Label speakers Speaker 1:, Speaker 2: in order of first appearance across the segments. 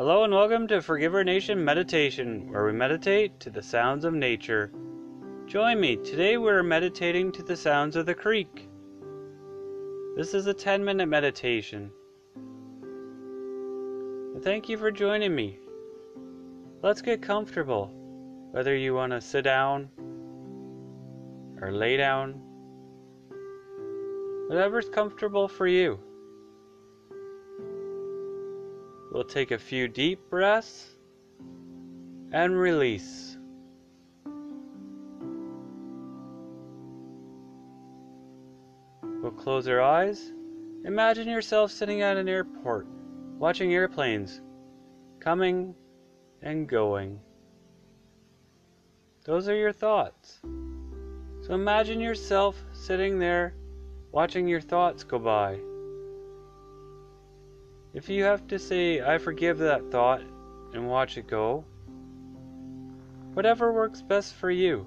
Speaker 1: Hello and welcome to Forgiver Nation Meditation, where we meditate to the sounds of nature. Join me. Today we're meditating to the sounds of the creek. This is a 10 minute meditation. Thank you for joining me. Let's get comfortable, whether you want to sit down or lay down, whatever's comfortable for you. We'll take a few deep breaths and release. We'll close our eyes. Imagine yourself sitting at an airport, watching airplanes coming and going. Those are your thoughts. So imagine yourself sitting there watching your thoughts go by. If you have to say, I forgive that thought, and watch it go, whatever works best for you.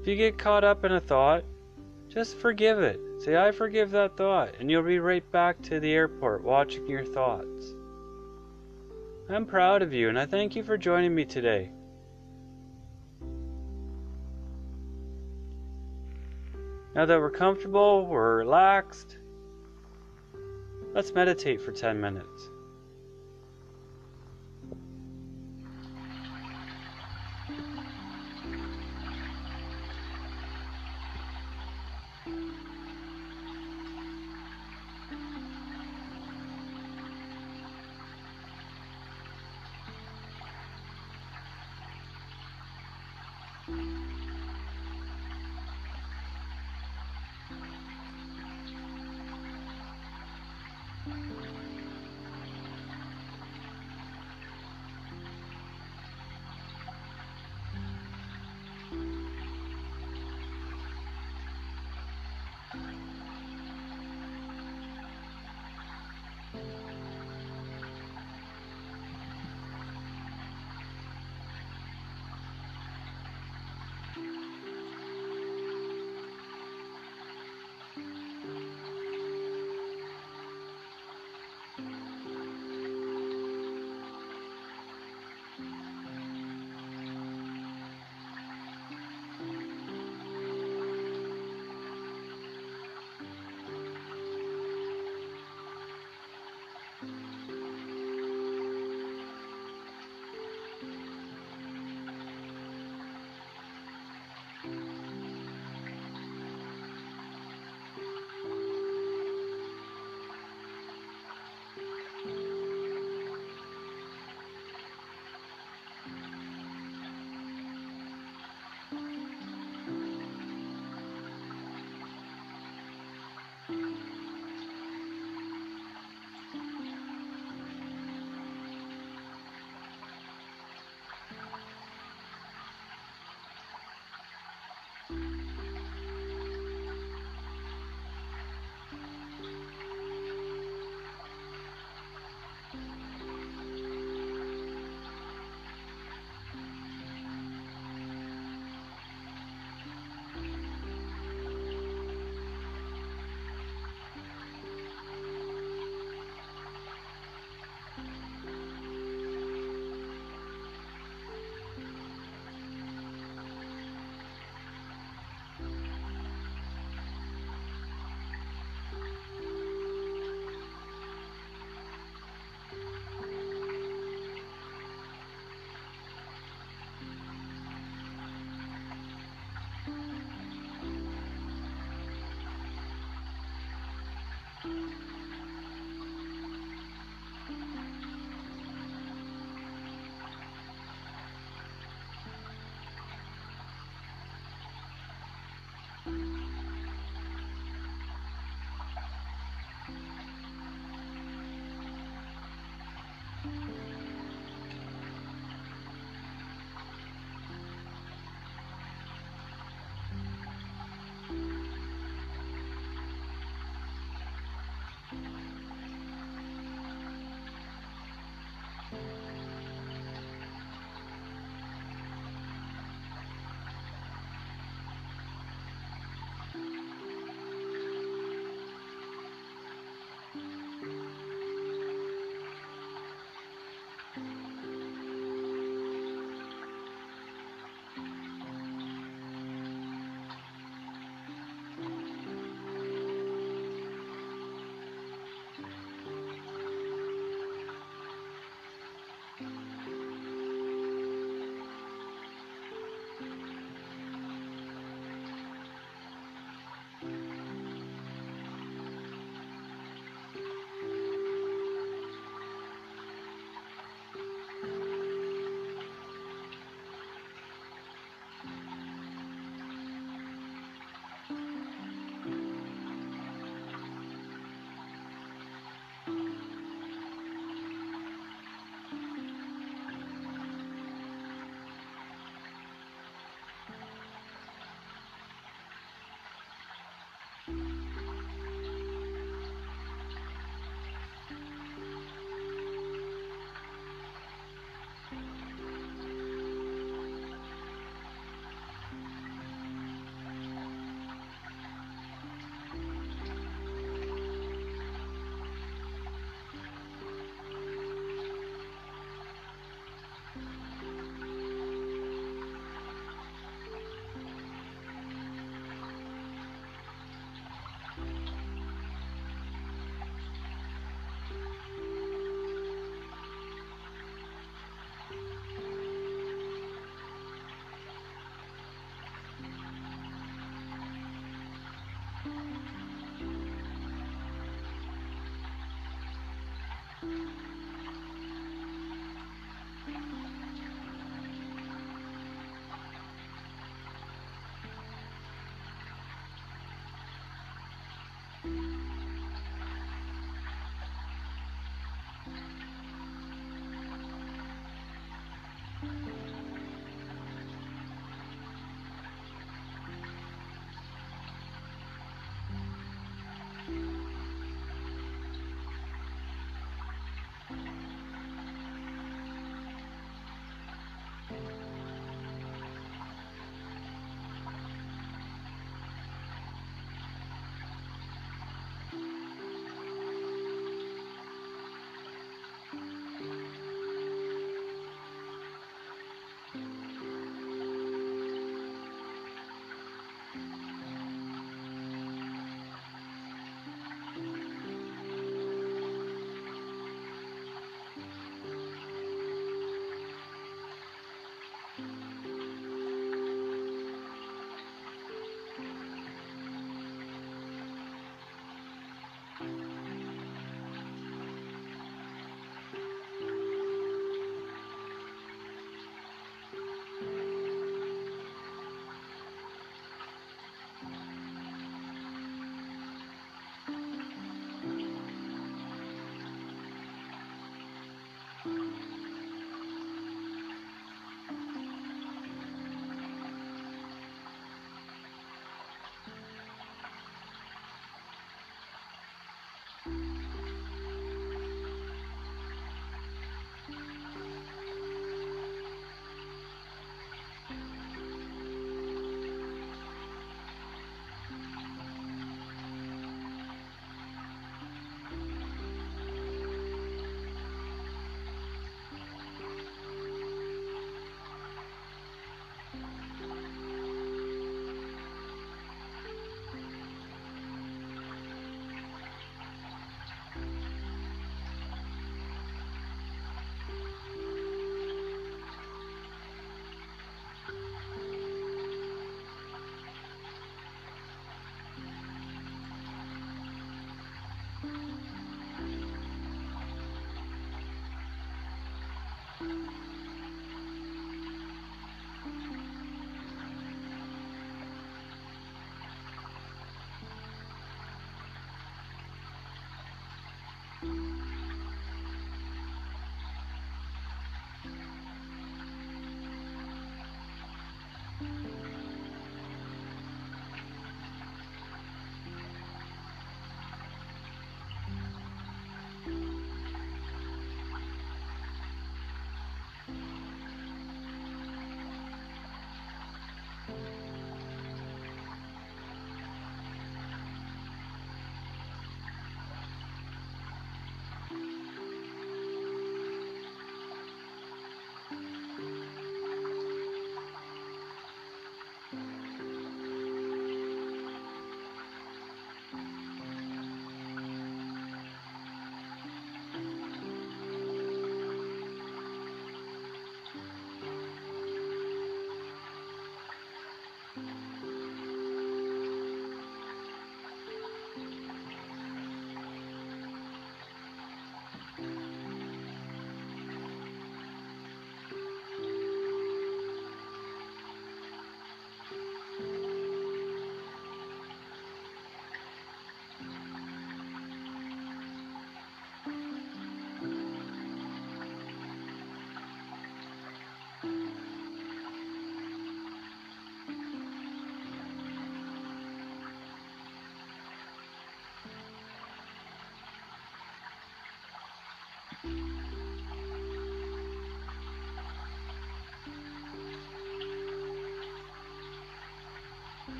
Speaker 1: If you get caught up in a thought, just forgive it. Say, I forgive that thought, and you'll be right back to the airport watching your thoughts. I'm proud of you, and I thank you for joining me today. Now that we're comfortable, we're relaxed, Let's meditate for 10 minutes.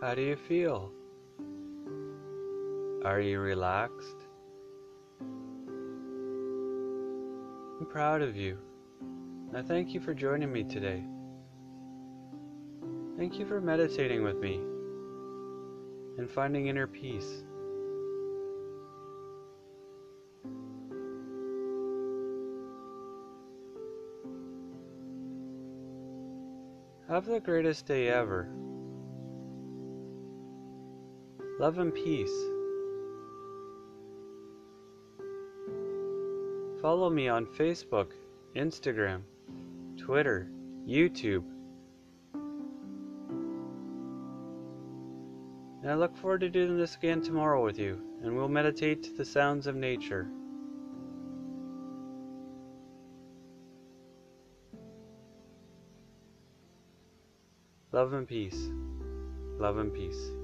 Speaker 1: How do you feel? Are you relaxed? I'm proud of you. I thank you for joining me today. Thank you for meditating with me. and finding inner peace. Have the greatest day ever. Love and peace. Follow me on Facebook, Instagram, Twitter, YouTube. And I look forward to doing this again tomorrow with you, and we'll meditate to the sounds of nature. Love and peace. Love and peace.